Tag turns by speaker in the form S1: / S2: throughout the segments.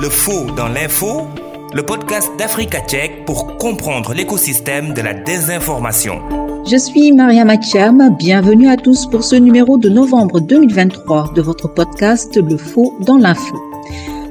S1: Le faux dans l'info, le podcast d'Africa Tchèque pour comprendre l'écosystème de la désinformation.
S2: Je suis Maria Macham, bienvenue à tous pour ce numéro de novembre 2023 de votre podcast Le faux dans l'info.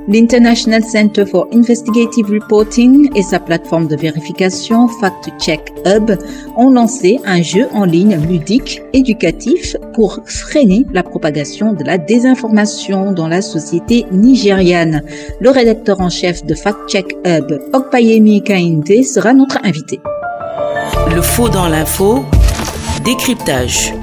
S2: L'International Center for Investigative Reporting et sa plateforme de vérification Fact Check Hub ont lancé un jeu en ligne ludique éducatif pour freiner la propagation de la désinformation dans la société nigériane. Le rédacteur en chef de Fact Check Hub, Okpayemi Kainde, sera notre invité.
S3: Le faux dans l'info, décryptage.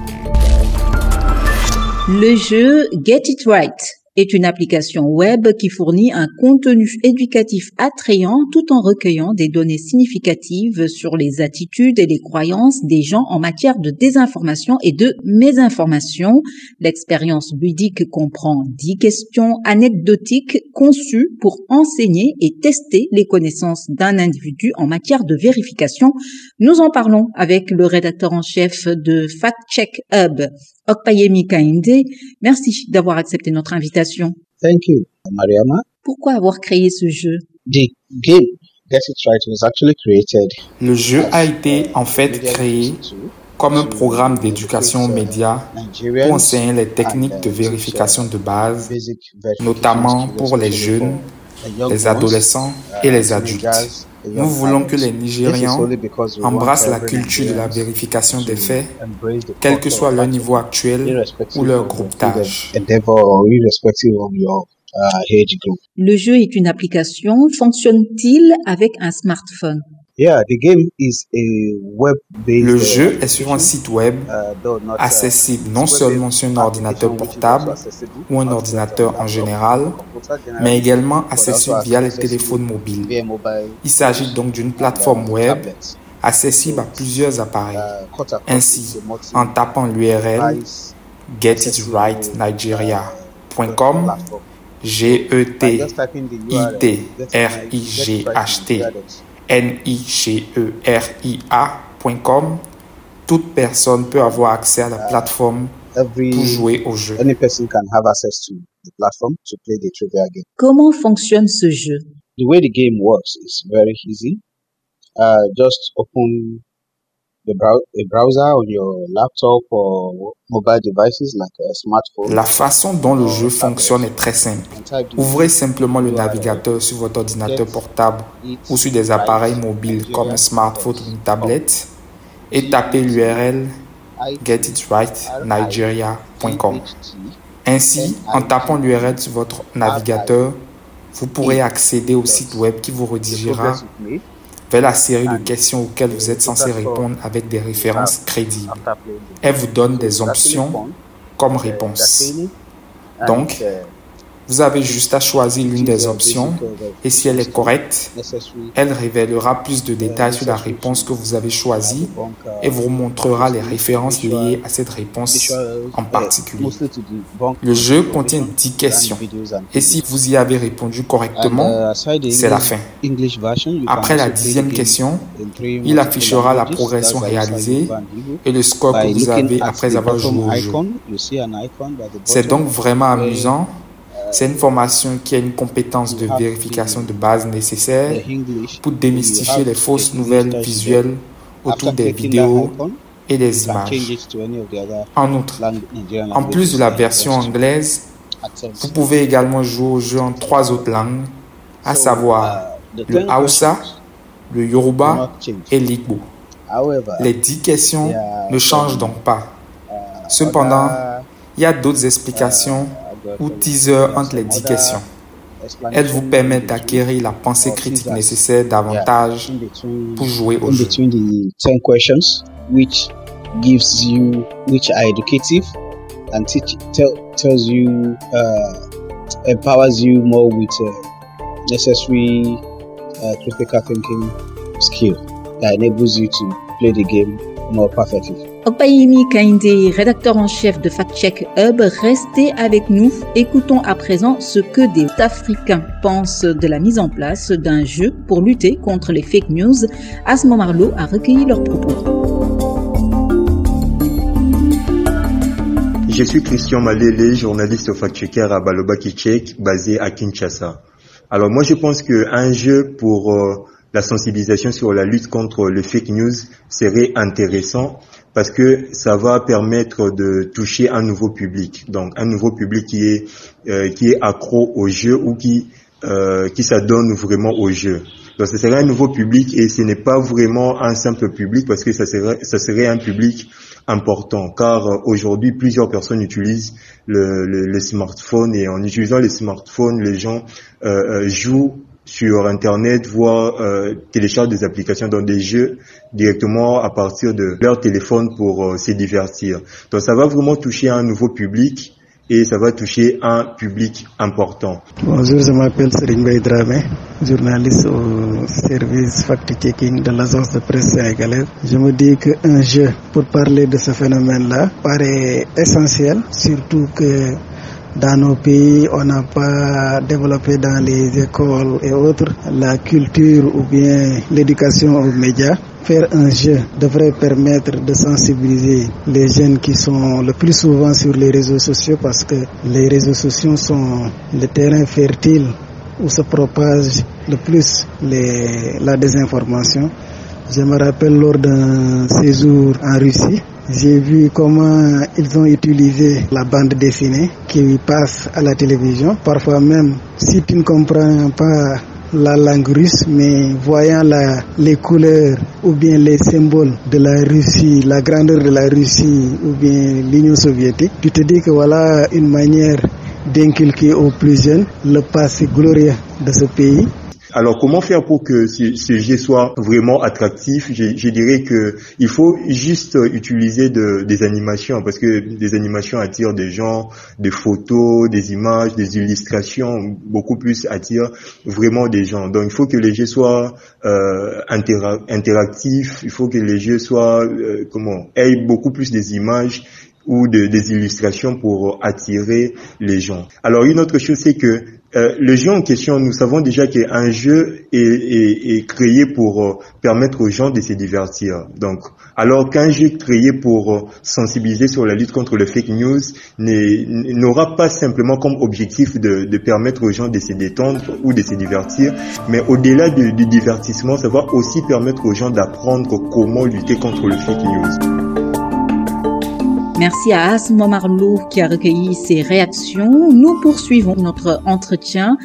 S2: Le jeu Get It Right est une application web qui fournit un contenu éducatif attrayant tout en recueillant des données significatives sur les attitudes et les croyances des gens en matière de désinformation et de mésinformation. L'expérience ludique comprend 10 questions anecdotiques conçues pour enseigner et tester les connaissances d'un individu en matière de vérification. Nous en parlons avec le rédacteur en chef de Fact Check Hub, Okpayemi Kainde. Merci d'avoir accepté notre invitation.
S4: Thank you, Mariama.
S2: Pourquoi avoir créé ce jeu?
S4: The game Get It Right was actually created.
S5: Le jeu a été en fait créé comme un programme d'éducation aux médias pour enseigner les techniques de vérification de base, notamment pour les jeunes, les adolescents et les adultes. Nous voulons que les Nigérians embrassent la culture de la vérification des faits, quel que soit leur niveau actuel ou leur groupe d'âge.
S2: Le jeu est une application. Fonctionne-t-il avec un smartphone?
S5: Le jeu est sur un site web accessible non seulement sur un ordinateur portable ou un ordinateur en général, mais également accessible via les téléphones mobiles. Il s'agit donc d'une plateforme web accessible à plusieurs appareils. Ainsi, en tapant l'URL getitRightNigeria.com, G-E-T-I-T-R-I-G-H-T N-I-G-E-R-I-A.com, toute personne peut avoir accès à la plateforme pour jouer au jeu.
S2: Comment fonctionne ce jeu?
S4: The way the game works is very easy. Uh, just open the brow a browser on your laptop or mobile devices like a smartphone?
S5: La façon dont le jeu fonctionne est très simple. Ouvrez simplement le navigateur sur votre ordinateur portable ou sur des appareils mobiles comme un smartphone ou une tablette et tapez l'URL getitRightNigeria.com. Ainsi, en tapant l'URL sur votre navigateur, vous pourrez accéder au site web qui vous redirigera vers la série de questions auxquelles vous êtes censé répondre avec des références crédibles. Elle vous donne des options comme réponse. Donc, vous avez juste à choisir l'une des options et si elle est correcte, elle révélera plus de détails sur la réponse que vous avez choisie et vous montrera les références liées à cette réponse en particulier. Le jeu contient 10 questions et si vous y avez répondu correctement, c'est la fin. Après la dixième question, il affichera la progression réalisée et le score que vous avez après avoir joué au jeu. C'est donc vraiment amusant c'est une formation qui a une compétence de vérification de base nécessaire pour démystifier les fausses nouvelles visuelles autour des vidéos et des images. En outre, en plus de la version anglaise, vous pouvez également jouer au jeu en trois autres langues, à savoir le Hausa, le Yoruba et l'Igbo. Les dix questions ne changent donc pas. Cependant, il y a d'autres explications ou teaser entre les 10 questions. Elles vous permettent d'acquérir la pensée critique nécessaire davantage pour jouer au jeu.
S4: the questions, which gives you, which are educative and teach, tell, tells you, uh, empowers you more with uh, necessary uh, critical thinking skill that enables you to play the game more perfectly.
S2: Okpayemi Kainde, rédacteur en chef de Fact Check Hub, restez avec nous. Écoutons à présent ce que des Africains pensent de la mise en place d'un jeu pour lutter contre les fake news. Asmo Marlowe a recueilli leurs propos.
S6: Je suis Christian Malele, journaliste fact-checker à Baloba Check, basé à Kinshasa. Alors moi je pense qu'un jeu pour euh, la sensibilisation sur la lutte contre le fake news serait intéressant parce que ça va permettre de toucher un nouveau public, donc un nouveau public qui est euh, qui est accro au jeu ou qui euh, qui s'adonne vraiment au jeu. Donc ce serait un nouveau public et ce n'est pas vraiment un simple public parce que ça serait ça serait un public important car euh, aujourd'hui plusieurs personnes utilisent le, le, le, smartphone et en utilisant le smartphone les gens euh, euh jouent sur Internet, voire euh, téléchargent des applications dans des jeux directement à partir de leur téléphone pour euh, se divertir. Donc ça va vraiment toucher un nouveau public et ça va toucher un public important.
S7: Bonjour, je m'appelle Serigne Dramé, journaliste au service fact-checking de l'agence de presse sénégalaise. Je me dis qu'un jeu pour parler de ce phénomène-là paraît essentiel, surtout que dans nos pays, on n'a pas développé dans les écoles et autres la culture ou bien l'éducation aux médias. Faire un jeu devrait permettre de sensibiliser les jeunes qui sont le plus souvent sur les réseaux sociaux parce que les réseaux sociaux sont le terrain fertile où se propage le plus la désinformation. Je me rappelle lors d'un séjour en Russie, j'ai vu comment ils ont utilisé la bande dessinée qui passe à la télévision. Parfois même, si tu ne comprends pas la langue russe, mais voyant la, les couleurs ou bien les symboles de la Russie, la grandeur de la Russie ou bien l'Union soviétique, tu te dis que voilà une manière d'inculquer aux plus jeunes le passé glorieux de ce pays
S6: alors comment faire pour que ce, ce jeu soit vraiment attractif? Je, dirais que il faut juste utiliser de, des animations parce que des animations attirent des gens, des photos, des images, des illustrations, beaucoup plus attirent vraiment des gens. Donc il faut que les jeux soient euh, interactifs, il faut que les jeux soient euh, comment aient beaucoup plus des images ou de, des illustrations pour attirer les gens. Alors une autre chose c'est que euh, le jeu en question, nous savons déjà qu'un jeu est, créé pour euh, permettre aux gens de se divertir. Donc, alors qu'un jeu créé pour euh, sensibiliser sur la lutte contre le fake news n'aura pas simplement comme objectif de, de, permettre aux gens de se détendre ou de se divertir, mais au-delà du, du divertissement, ça va aussi permettre aux gens d'apprendre comment lutter contre le fake news.
S2: Merci à Asmo Marlou qui a recueilli ses réactions. Nous poursuivons notre entretien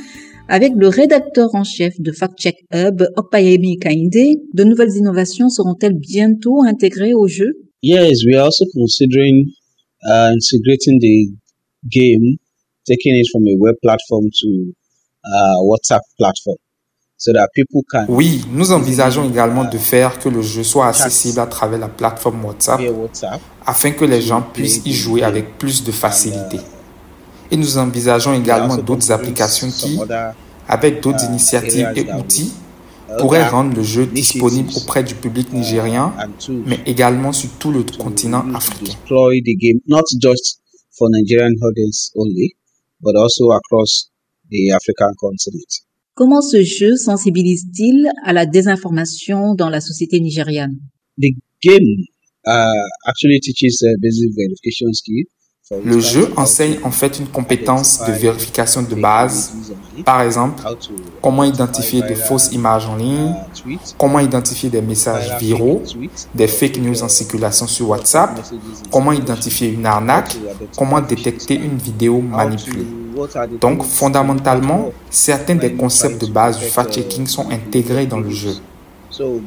S2: avec le rédacteur en chef de Fact Check Hub, Okpayemi Kainde. De nouvelles innovations seront-elles bientôt intégrées au jeu?
S4: Yes, we are also considering uh, integrating the game, taking it from a web platform to a WhatsApp platform.
S5: Oui, nous envisageons également de faire que le jeu soit accessible à travers la plateforme WhatsApp afin que les gens puissent y jouer avec plus de facilité. Et nous envisageons également d'autres applications qui, avec d'autres initiatives et outils, pourraient rendre le jeu disponible auprès du public nigérien, mais également sur tout le continent africain.
S2: Comment ce jeu sensibilise-t-il à la désinformation dans la société nigériane?
S4: The game uh, actually teaches a basic verification skill
S5: le jeu enseigne en fait une compétence de vérification de base. Par exemple, comment identifier de fausses images en ligne, comment identifier des messages viraux, des fake news en circulation sur WhatsApp, comment identifier une arnaque, comment détecter une vidéo manipulée. Donc, fondamentalement, certains des concepts de base du fact-checking sont intégrés dans le jeu.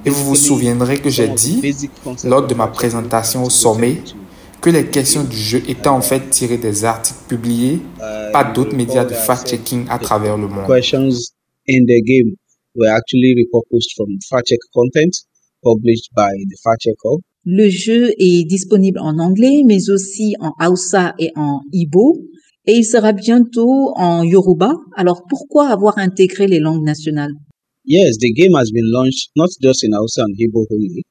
S5: Et vous vous souviendrez que j'ai dit, lors de ma présentation au sommet, que les questions du jeu étaient en fait tirées des articles publiés par d'autres médias de fact-checking à travers le monde.
S4: Questions in the game were actually repurposed from fact-check content published by the fact-checker.
S2: Le jeu est disponible en anglais, mais aussi en Hausa et en Igbo, et il sera bientôt en Yoruba. Alors pourquoi avoir intégré les langues nationales?
S4: Yes, the game has been launched not just in Hausa and Igbo only,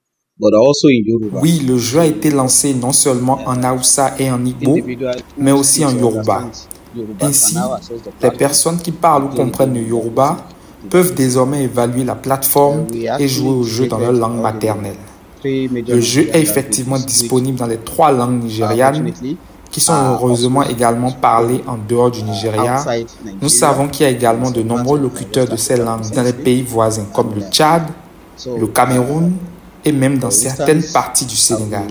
S5: oui, le jeu a été lancé non seulement en Hausa et en Igbo, mais aussi en Yoruba. Ainsi, les personnes qui parlent ou comprennent le Yoruba peuvent désormais évaluer la plateforme et jouer au jeu dans leur langue maternelle. Le jeu est effectivement disponible dans les trois langues nigérianes qui sont heureusement également parlées en dehors du Nigeria, nous savons qu'il y a également de nombreux locuteurs de ces langues dans les pays voisins comme le Tchad, le Cameroun et même dans certaines parties du Sénégal.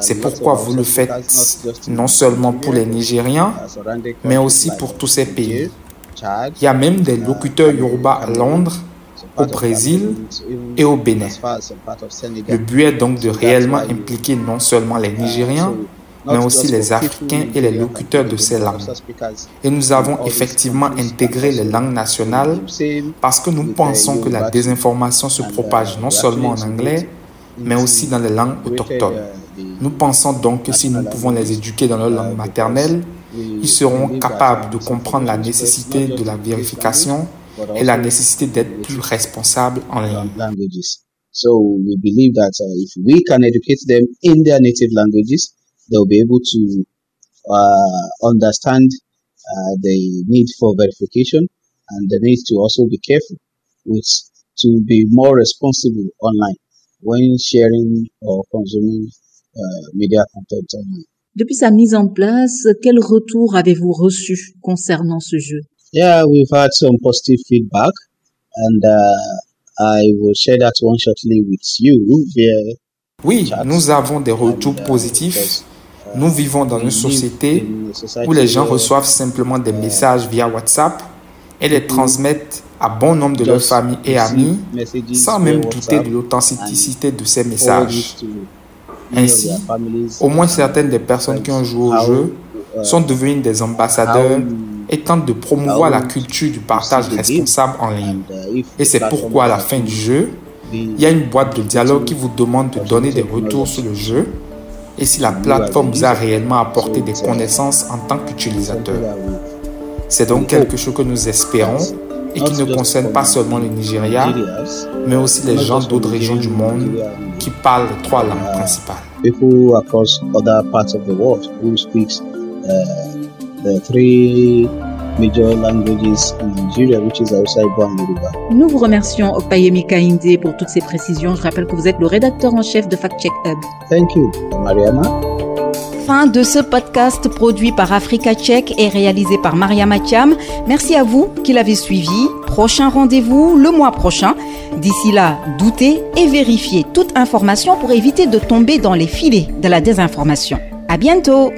S5: C'est pourquoi vous le faites non seulement pour les Nigériens, mais aussi pour tous ces pays. Il y a même des locuteurs Yoruba à Londres, au Brésil et au Bénin. Le but est donc de réellement impliquer non seulement les Nigériens, mais aussi les Africains et les locuteurs de ces langues. Et nous avons effectivement intégré les langues nationales parce que nous pensons que la désinformation se propage non seulement en anglais, mais aussi dans les langues autochtones. Nous pensons donc que si nous pouvons les éduquer dans leur langue maternelle, ils seront capables de comprendre la nécessité de la vérification et la nécessité d'être plus responsables en ligne.
S4: So we believe that uh, if we can educate them in their native languages, they'll be able to uh, understand uh, the need for verification and the need to also be careful with to be more responsible online when sharing or consuming uh, media content online.
S2: Depuis sa mise en place, quel retour avez-vous reçu concernant ce jeu?
S4: Yeah, we've had some positive feedback, and uh, I will share that one shortly with you via
S5: Oui, nous avons des retours positifs. Nous vivons dans une société où les gens reçoivent simplement des messages via WhatsApp et les transmettent à bon nombre de leurs familles et amis sans même douter de l'authenticité de ces messages. Ainsi, au moins certaines des personnes qui ont joué au jeu sont devenues des ambassadeurs et tentent de promouvoir la culture du partage responsable en ligne. Et c'est pourquoi à la fin du jeu, il y a une boîte de dialogue qui vous demande de donner des retours sur le jeu et si la plateforme vous a réellement apporté des connaissances en tant qu'utilisateur. C'est donc quelque chose que nous espérons et qui ne concerne pas seulement le Nigeria, mais aussi les gens d'autres régions du monde qui parlent les trois langues principales.
S4: People across other parts of the world who speaks uh, the three major languages in Nigeria, which is Hausa, Igbo and Yoruba.
S2: Nous vous remercions Opayemi Kainde pour toutes ces précisions. Je rappelle que vous êtes le rédacteur en chef de Fact Check Hub.
S4: Thank you, Mariama.
S2: Fin de ce podcast produit par Africa Check et réalisé par Maria Matiam. Merci à vous qui l'avez suivi. Prochain rendez-vous le mois prochain. D'ici là, doutez et vérifiez toute information pour éviter de tomber dans les filets de la désinformation. À bientôt!